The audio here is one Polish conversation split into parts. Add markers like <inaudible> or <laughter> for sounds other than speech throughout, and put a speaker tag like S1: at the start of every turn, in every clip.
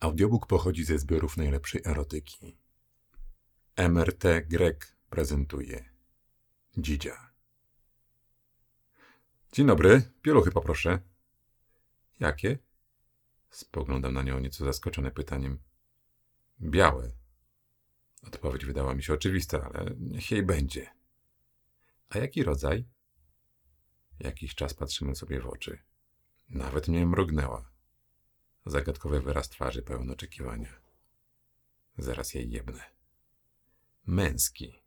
S1: Audiobook pochodzi ze zbiorów najlepszej erotyki. MRT Grek prezentuje Dzidzia. Dzień dobry, pieluchy poproszę. Jakie? Spoglądam na nią nieco zaskoczony pytaniem. Białe. Odpowiedź wydała mi się oczywista, ale niech jej będzie. A jaki rodzaj? Jakiś czas patrzymy sobie w oczy. Nawet mnie mrugnęła. Zagadkowy wyraz twarzy pełen oczekiwania. Zaraz jej jebnę. Męski.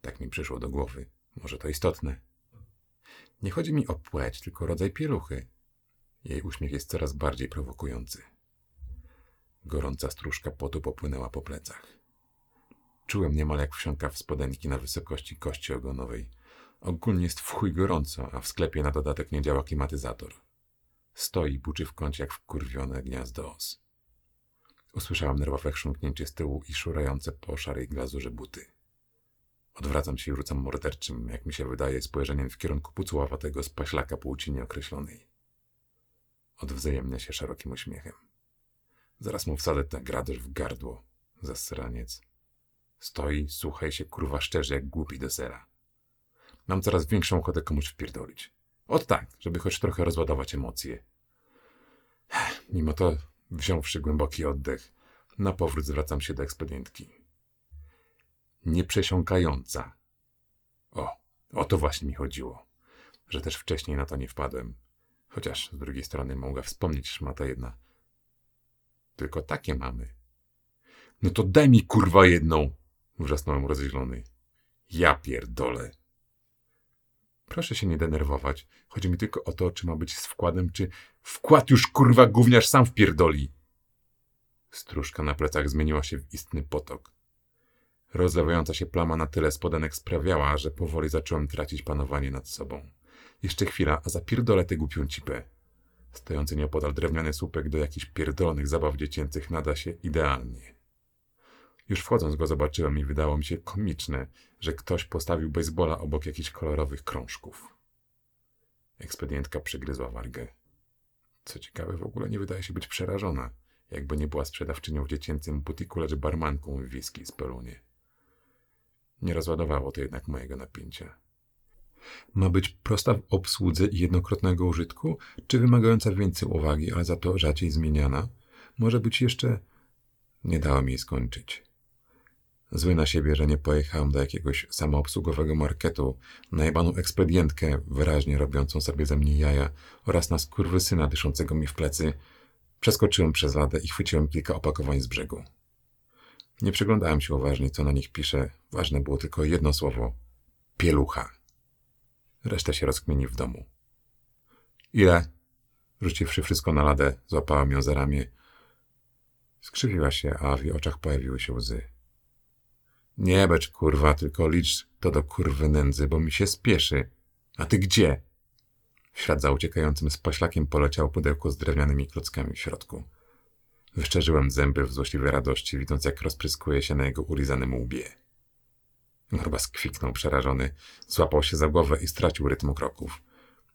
S1: Tak mi przyszło do głowy. Może to istotne. Nie chodzi mi o płeć, tylko rodzaj pieluchy. Jej uśmiech jest coraz bardziej prowokujący. Gorąca stróżka potu popłynęła po plecach. Czułem niemal jak wsiąka w spodenki na wysokości kości ogonowej. Ogólnie jest w gorąco, a w sklepie na dodatek nie działa klimatyzator. Stoi, buczy w kącie jak wkurwione gniazdo os. Usłyszałam nerwowe chrząknięcie z tyłu i szurające po szarej glazurze buty. Odwracam się i rzucam morderczym, jak mi się wydaje, spojrzeniem w kierunku pucuławatego spaślaka płci nieokreślonej. Odwzajemnia się szerokim uśmiechem. Zaraz mu wsadzę tę graderz w gardło, zasraniec. Stoi, słuchaj się, kurwa szczerze, jak głupi do sera. Mam coraz większą ochotę komuś wpierdolić. Ot tak, żeby choć trochę rozładować emocje. Mimo to, wziąwszy głęboki oddech, na powrót zwracam się do ekspedientki. Nieprzesiąkająca. O, o to właśnie mi chodziło, że też wcześniej na to nie wpadłem. Chociaż z drugiej strony mogła wspomnieć szmata jedna. Tylko takie mamy. No to daj mi kurwa jedną! Wrzasnąłem rozjaśniony. Ja pierdolę. Proszę się nie denerwować. Chodzi mi tylko o to, czy ma być z wkładem, czy wkład już kurwa gówniarz sam wpierdoli. Stróżka na plecach zmieniła się w istny potok. Rozlewająca się plama na tyle spodenek sprawiała, że powoli zacząłem tracić panowanie nad sobą. Jeszcze chwila, a zapierdolę tę głupią cipę. Stojący nieopodal drewniany słupek do jakichś pierdolonych zabaw dziecięcych nada się idealnie. Już wchodząc go zobaczyłem i wydało mi się komiczne, że ktoś postawił baseballa obok jakichś kolorowych krążków. Ekspedientka przygryzła wargę. Co ciekawe, w ogóle nie wydaje się być przerażona, jakby nie była sprzedawczynią w dziecięcym butiku, lecz barmanką w whisky z Pelunie. Nie rozładowało to jednak mojego napięcia. Ma być prosta w obsłudze i jednokrotnego użytku, czy wymagająca więcej uwagi, ale za to rzadziej zmieniana? Może być jeszcze... Nie dała mi jej skończyć. Zły na siebie, że nie pojechałem do jakiegoś samoobsługowego marketu, na jebaną ekspedientkę, wyraźnie robiącą sobie ze mnie jaja oraz na skurwysyna dyszącego mi w plecy, przeskoczyłem przez ladę i chwyciłem kilka opakowań z brzegu. Nie przyglądałem się uważnie, co na nich pisze. Ważne było tylko jedno słowo. Pielucha. Reszta się rozkmieni w domu. Ile? Rzuciwszy wszystko na ladę, złapałem ją za ramię. Skrzywiła się, a w jej oczach pojawiły się łzy. Nie becz, kurwa, tylko licz to do kurwy nędzy, bo mi się spieszy. A ty gdzie? W ślad za uciekającym z poślakiem poleciało pudełko z drewnianymi klockami w środku. Wyszczerzyłem zęby w złośliwej radości, widząc jak rozpryskuje się na jego ulizanym łbie. Chyba skwiknął przerażony, złapał się za głowę i stracił rytm kroków.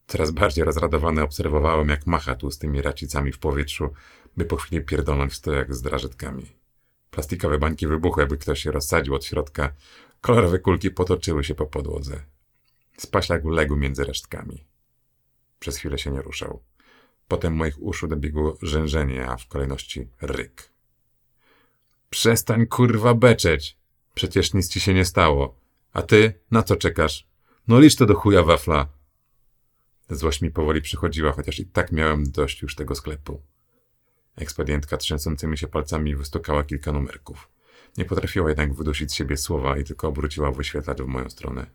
S1: Coraz bardziej rozradowany obserwowałem, jak macha tłustymi racicami w powietrzu, by po chwili pierdolnąć w stojak z drażetkami. Plastikowe bańki wybuchły, jakby ktoś się rozsadził od środka. Kolorowe kulki potoczyły się po podłodze. Spaślak legł między resztkami. Przez chwilę się nie ruszał. Potem moich uszu dobiegło rzężenie, a w kolejności ryk. Przestań kurwa beczeć! Przecież nic ci się nie stało. A ty, na co czekasz? No licz to do chuja wafla. Złość mi powoli przychodziła, chociaż i tak miałem dość już tego sklepu. Ekspedientka trzęsącymi się palcami wystukała kilka numerków. Nie potrafiła jednak wydusić z siebie słowa i tylko obróciła wyświetlacz w moją stronę.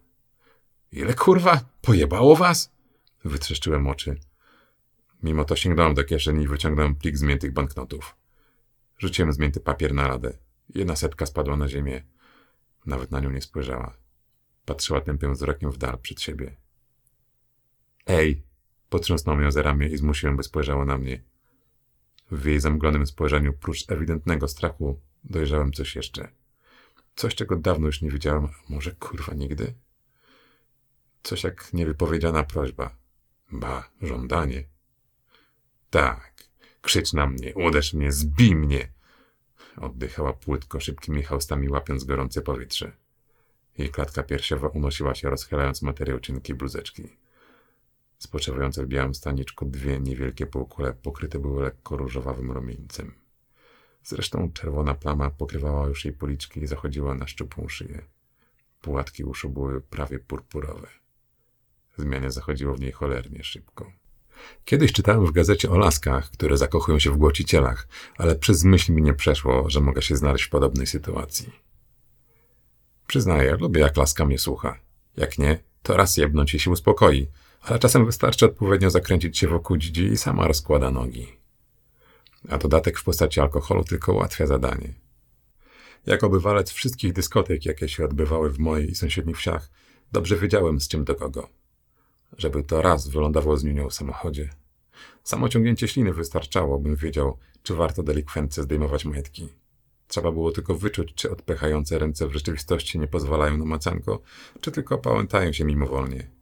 S1: Ile kurwa? Pojebało was? Wytrzeszczyłem oczy. Mimo to sięgnąłem do kieszeni i wyciągnąłem plik zmiętych banknotów. Rzuciłem zmięty papier na radę. Jedna setka spadła na ziemię. Nawet na nią nie spojrzała. Patrzyła tępym wzrokiem w dal przed siebie. Ej! Potrząsnął ją za ramię i zmusiłem, by spojrzała na mnie. W jej zamglonym spojrzeniu, prócz ewidentnego strachu, dojrzałem coś jeszcze. Coś, czego dawno już nie widziałem, a może kurwa nigdy? Coś jak niewypowiedziana prośba. Ba, żądanie. Tak, krzycz na mnie, uderz mnie, zbij mnie. Oddychała płytko, szybkimi haustami łapiąc gorące powietrze. Jej klatka piersiowa unosiła się, rozchylając materiał cienkiej bluzeczki. Spoczywające w białym staniczku dwie niewielkie półkule pokryte były lekko różowawym rumieńcem. Zresztą czerwona plama pokrywała już jej policzki i zachodziła na szczupłą szyję. Płatki uszu były prawie purpurowe. Zmiany zachodziło w niej cholernie szybko. Kiedyś czytałem w gazecie o laskach, które zakochują się w głocicielach, ale przez myśl mi nie przeszło, że mogę się znaleźć w podobnej sytuacji. Przyznaję, lubię jak laska mnie słucha. Jak nie, to raz jebnąć i się uspokoi, ale czasem wystarczy odpowiednio zakręcić się wokół dzidzi i sama rozkłada nogi. A dodatek w postaci alkoholu tylko ułatwia zadanie. Jako bywalec wszystkich dyskotek, jakie się odbywały w mojej i sąsiednich wsiach, dobrze wiedziałem z czym do kogo. Żeby to raz wylądował z nią w samochodzie. Samo ciągnięcie śliny wystarczało, bym wiedział, czy warto delikwentce zdejmować majtki. Trzeba było tylko wyczuć, czy odpychające ręce w rzeczywistości nie pozwalają na macanko, czy tylko pałętają się mimowolnie.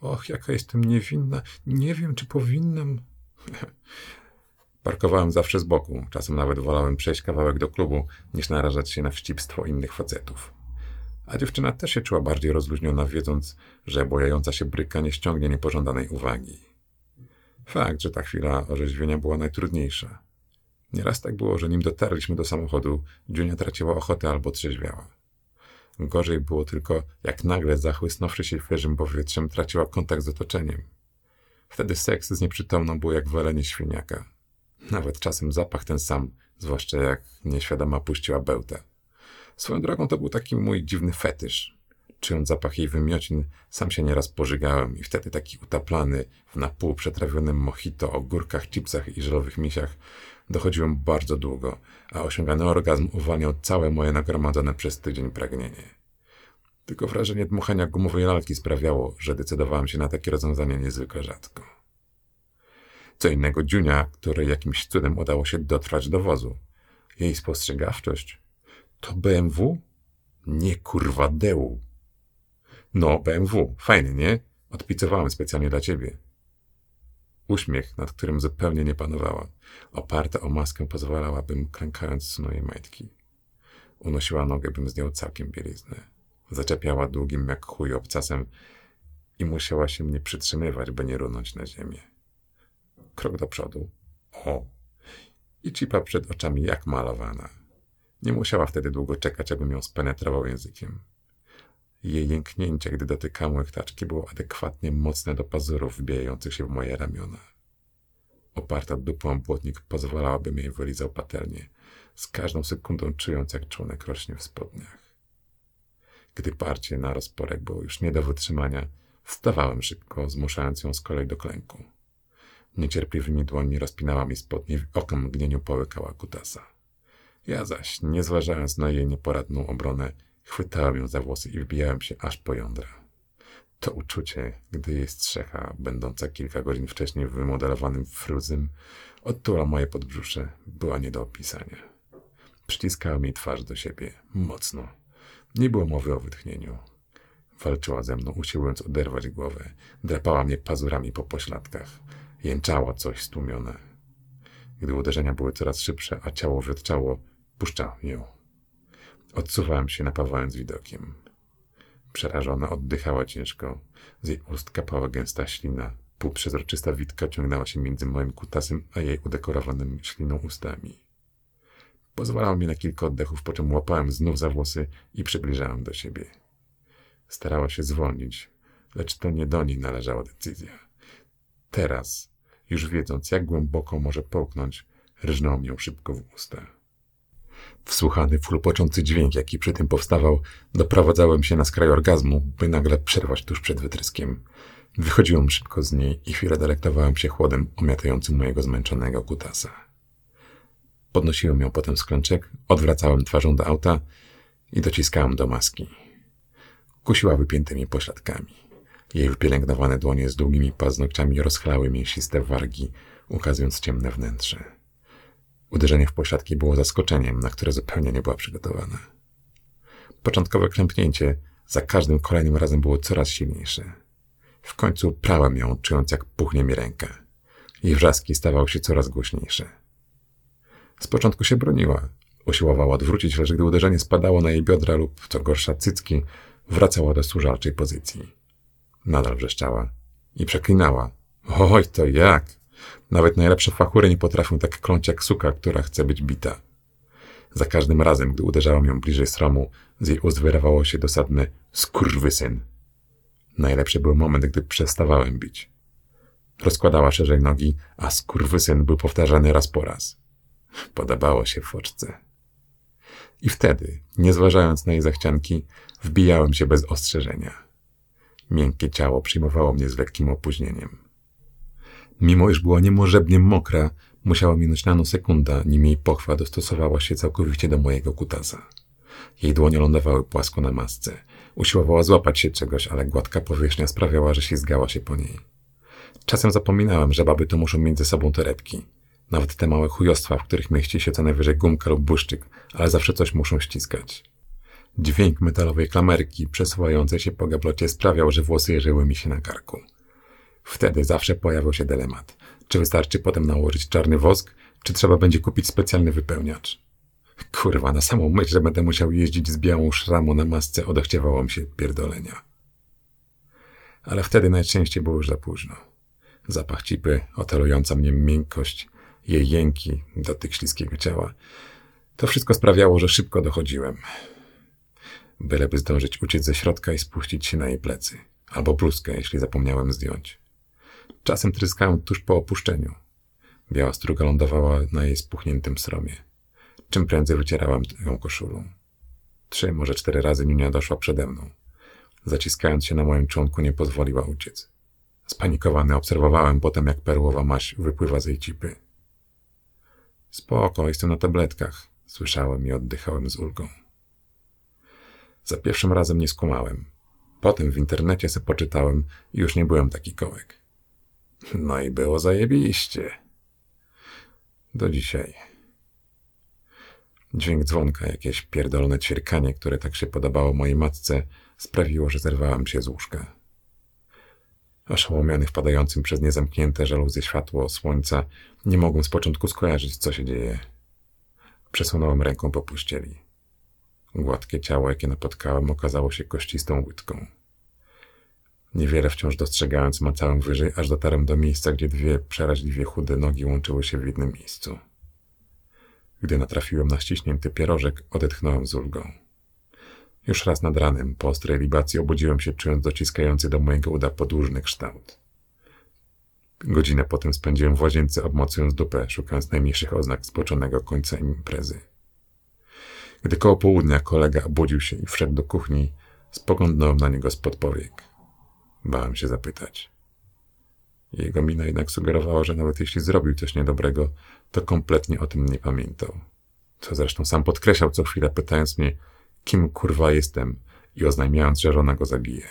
S1: Och, jaka jestem niewinna. Nie wiem, czy powinnam. <laughs> Parkowałem zawsze z boku. Czasem nawet wolałem przejść kawałek do klubu, niż narażać się na wścibstwo innych facetów. A dziewczyna też się czuła bardziej rozluźniona, wiedząc, że bojająca się bryka nie ściągnie niepożądanej uwagi. Fakt, że ta chwila orzeźwienia była najtrudniejsza. Nieraz tak było, że nim dotarliśmy do samochodu, Dziunia traciła ochotę albo trzeźwiała. Gorzej było tylko, jak nagle zachłysnąwszy się świeżym powietrzem, traciła kontakt z otoczeniem. Wtedy seks z nieprzytomną był jak walenie świniaka. Nawet czasem zapach ten sam, zwłaszcza jak nieświadoma puściła bełtę. Swoją drogą to był taki mój dziwny fetysz. Czując zapach jej wymiocin, sam się nieraz pożygałem i wtedy taki utaplany w napół przetrawionym mojito, ogórkach, chipsach i żelowych misiach dochodziłem bardzo długo, a osiągany orgazm uwalniał całe moje nagromadzone przez tydzień pragnienie. Tylko wrażenie dmuchania gumowej lalki sprawiało, że decydowałem się na takie rozwiązanie niezwykle rzadko. Co innego Dziunia, której jakimś cudem udało się dotrwać do wozu. Jej spostrzegawczość to BMW? Nie kurwa Deu. No, BMW. Fajny, nie? Odpicowałem specjalnie dla ciebie. Uśmiech, nad którym zupełnie nie panowała, oparta o maskę, pozwalała, bym klękając snu jej majtki. Unosiła nogę, bym zdjął całkiem bieliznę. Zaczepiała długim jak chuj obcasem i musiała się mnie przytrzymywać, by nie runąć na ziemię. Krok do przodu. O! I cipa przed oczami jak malowana. Nie musiała wtedy długo czekać, abym ją spenetrował językiem. Jej jęknięcie, gdy dotykałem łechtaczki, było adekwatnie mocne do pazurów wbijających się w moje ramiona. Oparta dupą błotnik pozwalałabym jej wylizał patelnię, z każdą sekundą czując, jak członek rośnie w spodniach. Gdy parcie na rozporek było już nie do wytrzymania, wstawałem szybko, zmuszając ją z kolei do klęku. Niecierpliwymi dłońmi rozpinała mi spodnie, w okiem mgnieniu połykała kutasa. Ja zaś, nie zważając na jej nieporadną obronę, chwytałem ją za włosy i wbijałem się aż po jądra. To uczucie, gdy jej strzecha, będąca kilka godzin wcześniej wymodelowanym fruzym, odtula moje podbrzusze, była nie do opisania. Przyciskałem jej twarz do siebie, mocno. Nie było mowy o wytchnieniu. Walczyła ze mną, usiłując oderwać głowę. Drapała mnie pazurami po pośladkach. Jęczała coś stłumione. Gdy uderzenia były coraz szybsze, a ciało wytczało, puszczałem ją. Odsuwałem się, napawając widokiem. Przerażona oddychała ciężko. Z jej ust kapała gęsta ślina. Półprzezroczysta witka ciągnęła się między moim kutasem a jej udekorowanym śliną ustami. Pozwalał mi na kilka oddechów, po czym łapałem znów za włosy i przybliżałem do siebie. Starała się zwolnić, lecz to nie do niej należała decyzja. Teraz, już wiedząc, jak głęboko może połknąć, rżnął ją szybko w usta. Wsłuchany w chlupoczący dźwięk, jaki przy tym powstawał, doprowadzałem się na skraj orgazmu, by nagle przerwać tuż przed wytryskiem. Wychodziłem szybko z niej i chwilę delektowałem się chłodem omiatającym mojego zmęczonego kutasa. Podnosiłem ją potem z klęczek, odwracałem twarzą do auta i dociskałem do maski. Kusiła wypiętymi pośladkami. Jej wypielęgnowane dłonie z długimi paznokciami rozchlały mięsiste wargi, ukazując ciemne wnętrze. Uderzenie w pośladki było zaskoczeniem, na które zupełnie nie była przygotowana. Początkowe klępnięcie za każdym kolejnym razem było coraz silniejsze. W końcu prałem ją, czując jak puchnie mi ręka. Jej wrzaski stawały się coraz głośniejsze. Z początku się broniła, Usiłowała odwrócić, lecz gdy uderzenie spadało na jej biodra lub, co gorsza, cycki, wracała do służalczej pozycji. Nadal wrzeszczała i przeklinała. Oj, to jak! Nawet najlepsze fachury nie potrafią tak kląć jak suka, która chce być bita. Za każdym razem, gdy uderzałem ją bliżej sromu, z jej ust wyrawało się dosadne skurwysyn. Najlepszy był moment, gdy przestawałem bić. Rozkładała szerzej nogi, a skurwysyn był powtarzany raz po raz. Podobało się foczce. I wtedy, nie zważając na jej zachcianki, wbijałem się bez ostrzeżenia. Miękkie ciało przyjmowało mnie z lekkim opóźnieniem. Mimo iż była niemożebnie mokra, musiała minąć nanosekunda, nim jej pochwa dostosowała się całkowicie do mojego kutasa. Jej dłonie lądowały płasko na masce. Usiłowała złapać się czegoś, ale gładka powierzchnia sprawiała, że ślizgała się po niej. Czasem zapominałem, że baby to muszą mieć ze sobą torebki. Nawet te małe chujostwa, w których mieści się co najwyżej gumka lub błyszczyk, ale zawsze coś muszą ściskać. Dźwięk metalowej klamerki przesuwającej się po gablocie sprawiał, że włosy jeżyły mi się na karku. Wtedy zawsze pojawiał się dylemat. Czy wystarczy potem nałożyć czarny wosk, czy trzeba będzie kupić specjalny wypełniacz? Kurwa, na samą myśl, że będę musiał jeździć z białą szramą na masce, odechciewało mi się pierdolenia. Ale wtedy najczęściej było już za późno. Zapach cipy, otalująca mnie miękkość, jej jęki, dotyk śliskiego ciała. To wszystko sprawiało, że szybko dochodziłem. Byleby zdążyć uciec ze środka i spuścić się na jej plecy. Albo bluzkę, jeśli zapomniałem zdjąć. Czasem tryskałem tuż po opuszczeniu. Biała struga lądowała na jej spuchniętym sromie. Czym prędzej wycierałem ją koszulą. Trzy, może cztery razy Ninia doszła przede mną. Zaciskając się na moim członku, nie pozwoliła uciec. Spanikowany obserwowałem potem, jak perłowa maś wypływa z jej cipy. Spoko, jestem na tabletkach, słyszałem i oddychałem z ulgą. Za pierwszym razem nie skumałem. Potem w internecie se poczytałem i już nie byłem taki kołek. No i było zajebiście. Do dzisiaj. Dźwięk dzwonka, jakieś pierdolne ćwierkanie, które tak się podobało mojej matce, sprawiło, że zerwałem się z łóżka. Oszołomiony wpadającym przez niezamknięte żaluzje światło słońca, nie mogłem z początku skojarzyć, co się dzieje. Przesunąłem ręką po puścieli. Gładkie ciało, jakie napotkałem, okazało się kościstą łydką. Niewiele wciąż dostrzegając, macałem wyżej, aż dotarłem do miejsca, gdzie dwie przeraźliwie chude nogi łączyły się w jednym miejscu. Gdy natrafiłem na ściśnięty pierożek, odetchnąłem z ulgą. Już raz nad ranem, po ostrej libacji, obudziłem się, czując dociskający do mojego uda podłużny kształt. Godzinę potem spędziłem w łazience, obmocując dupę, szukając najmniejszych oznak spoczonego końca imprezy. Gdy koło południa kolega obudził się i wszedł do kuchni, spoglądnąłem na niego spod powiek. Bałem się zapytać. Jego mina jednak sugerowała, że nawet jeśli zrobił coś niedobrego, to kompletnie o tym nie pamiętał. Co zresztą sam podkreślał co chwilę, pytając mnie, kim kurwa jestem i oznajmiając, że żona go zabije.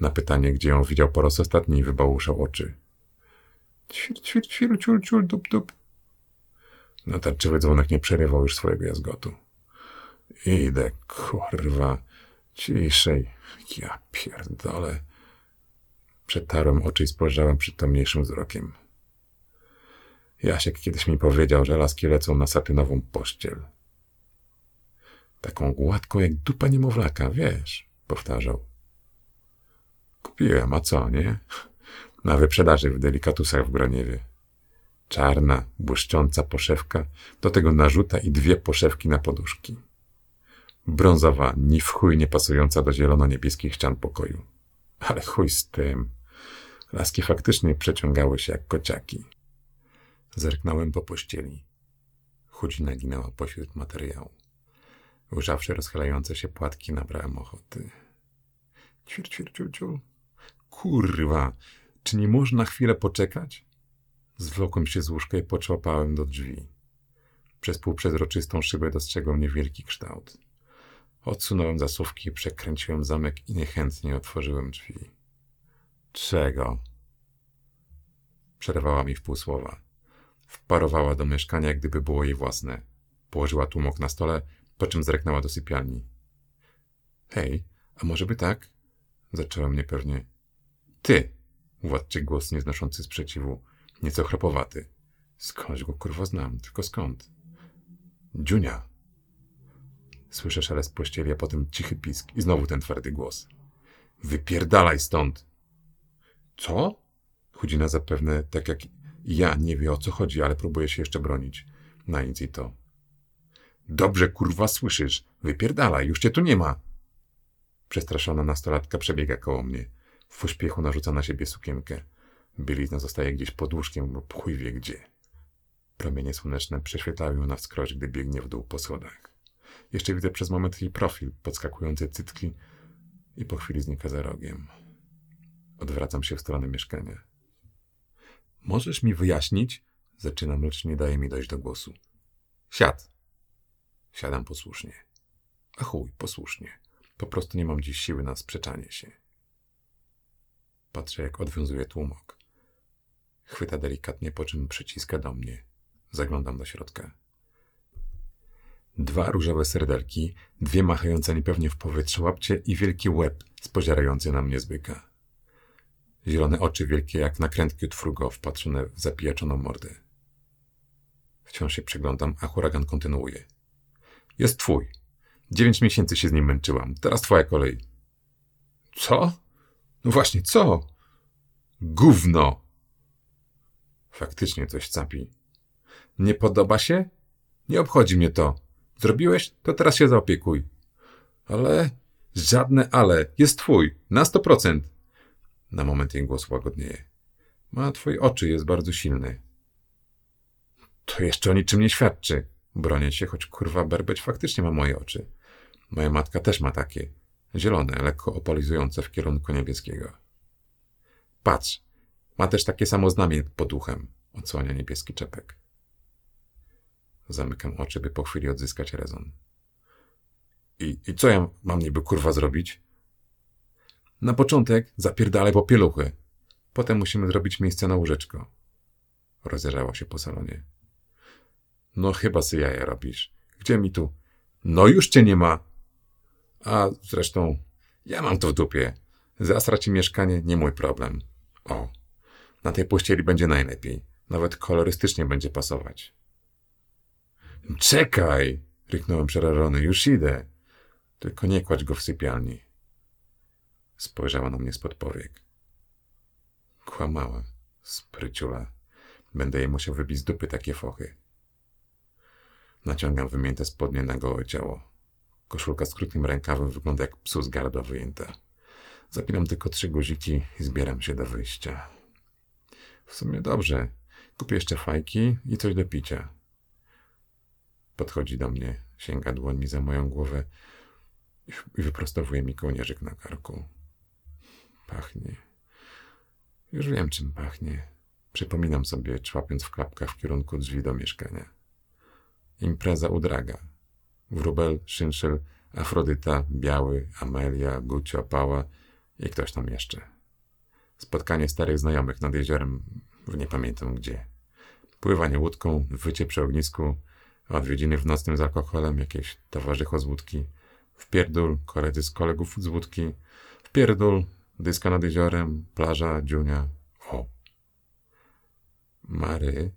S1: Na pytanie, gdzie ją widział po raz ostatni, wybałuszał oczy. Ćwir, ćwir, ćwir, ciul, ciul, dup, dup. Natarczywy dzwonek nie przerywał już swojego jazgotu. Idę, kurwa, ciszej. Ja pierdolę. Przetarłem oczy i spojrzałem przytomniejszym wzrokiem. Jasiek kiedyś mi powiedział, że laski lecą na satynową pościel. Taką gładką jak dupa niemowlaka, wiesz, powtarzał. Kupiłem, a co, nie? Na wyprzedaży w delikatusach w Groniewie. Czarna, błyszcząca poszewka, do tego narzuta i dwie poszewki na poduszki. Brązowa, ni w chuj nie pasująca do zielono-niebieskich ścian pokoju. Ale chuj z tym. Laski faktycznie przeciągały się jak kociaki. Zerknąłem po pościeli. Chudzina ginęła pośród materiału. Ujrzawszy rozchylające się płatki, nabrałem ochoty. Ćwir, ćwir, ciul, ciul. Kurwa, czy nie można chwilę poczekać? Zwlokłem się z łóżka i poczłapałem do drzwi. Przez półprzezroczystą szybę dostrzegłem niewielki kształt. Odsunąłem zasuwki, przekręciłem zamek i niechętnie otworzyłem drzwi. Czego? Przerwała mi w pół słowa. Wparowała do mieszkania, jak gdyby było jej własne. Położyła tłumok na stole, po czym zreknęła do sypialni. Hej, a może by tak? Zacząłem niepewnie. Ty! Władczy głos nieznoszący sprzeciwu, nieco chrapowaty. Skądś go kurwa znam, tylko skąd? Dziunia. Słyszę szelest pościeli, a potem cichy pisk i znowu ten twardy głos. Wypierdalaj stąd! Co? Chudzina zapewne, tak jak ja, nie wie o co chodzi, ale próbuje się jeszcze bronić. Na nic i to. Dobrze, kurwa, słyszysz. Wypierdalaj, już cię tu nie ma. Przestraszona nastolatka przebiega koło mnie. W pośpiechu narzuca na siebie sukienkę. Bielizna zostaje gdzieś pod łóżkiem lub chuj wie gdzie. Promienie słoneczne prześwietlają ją na wskroś, gdy biegnie w dół po schodach. Jeszcze widzę przez moment jej profil, podskakujące cytki i po chwili znika za rogiem. Odwracam się w stronę mieszkania. Możesz mi wyjaśnić? Zaczynam, lecz nie daje mi dojść do głosu. Siad. Siadam posłusznie. A chuj, posłusznie. Po prostu nie mam dziś siły na sprzeczanie się. Patrzę, jak odwiązuje tłumok. Chwyta delikatnie, po czym przyciska do mnie. Zaglądam do środka. Dwa różowe serdelki, dwie machające niepewnie w powietrzu łapcie i wielki łeb spozierający na mnie z byka. Zielone oczy wielkie jak nakrętki od frugo wpatrzone w zapijaczoną mordę. Wciąż się przyglądam, a huragan kontynuuje. Jest twój. Dziewięć miesięcy się z nim męczyłam. Teraz twoja kolej. Co? No właśnie, co? Gówno! Faktycznie coś capi. Nie podoba się? Nie obchodzi mnie to. Zrobiłeś? To teraz się zaopiekuj. Ale... Żadne ale. Jest twój. Na sto procent. Na moment jej głos łagodnieje. Ma twoje oczy, jest bardzo silny. To jeszcze o niczym nie świadczy. Bronię się, choć kurwa berbeć faktycznie ma moje oczy. Moja matka też ma takie. Zielone, lekko opalizujące w kierunku niebieskiego. Patrz, ma też takie samo znamie pod uchem. Odsłania niebieski czepek. Zamykam oczy, by po chwili odzyskać rezon. I, I co ja mam niby kurwa zrobić? Na początek zapierdalaj po pieluchy. Potem musimy zrobić miejsce na łóżeczko. Rozejrzała się po salonie. No chyba sy jaja robisz. Gdzie mi tu? No już cię nie ma. A zresztą ja mam to w dupie. Zasra ci mieszkanie, nie mój problem. O, na tej pościeli będzie najlepiej. Nawet kolorystycznie będzie pasować. Czekaj! ryknąłem przerażony. Już idę. Tylko nie kładź go w sypialni. Spojrzała na mnie spod powiek. Kłamała. Spryciula. Będę jej musiał wybić z dupy takie fochy. Naciągam wymięte spodnie na gołe ciało. Koszulka z krótkim rękawem wygląda jak psu z gardła wyjęta. Zapinam tylko trzy guziki i zbieram się do wyjścia. W sumie dobrze. Kupię jeszcze fajki i coś do picia. Podchodzi do mnie, sięga dłońmi za moją głowę i wyprostowuje mi kołnierzyk na karku. Pachnie. Już wiem, czym pachnie. Przypominam sobie, człapiąc w klapkach w kierunku drzwi do mieszkania. Impreza u Draga. Wróbel, Szynszyl, Afrodyta, Biały, Amelia, Gucio, Pała i ktoś tam jeszcze. Spotkanie starych znajomych nad jeziorem, w nie pamiętam gdzie. Pływanie łódką, wycie przy ognisku, odwiedziny w nocnym z alkoholem, jakieś towarzycho z łódki, wpierdul, koledzy z kolegów z łódki, wpierdul, dyska nad jeziorem, plaża, dziunia. O! Mary,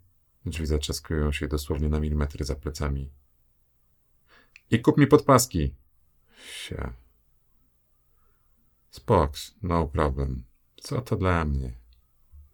S1: drzwi zatrzaskują się dosłownie na milimetry za plecami. I kup mi podpaski. Sia. Spoks, no problem. Co to dla mnie?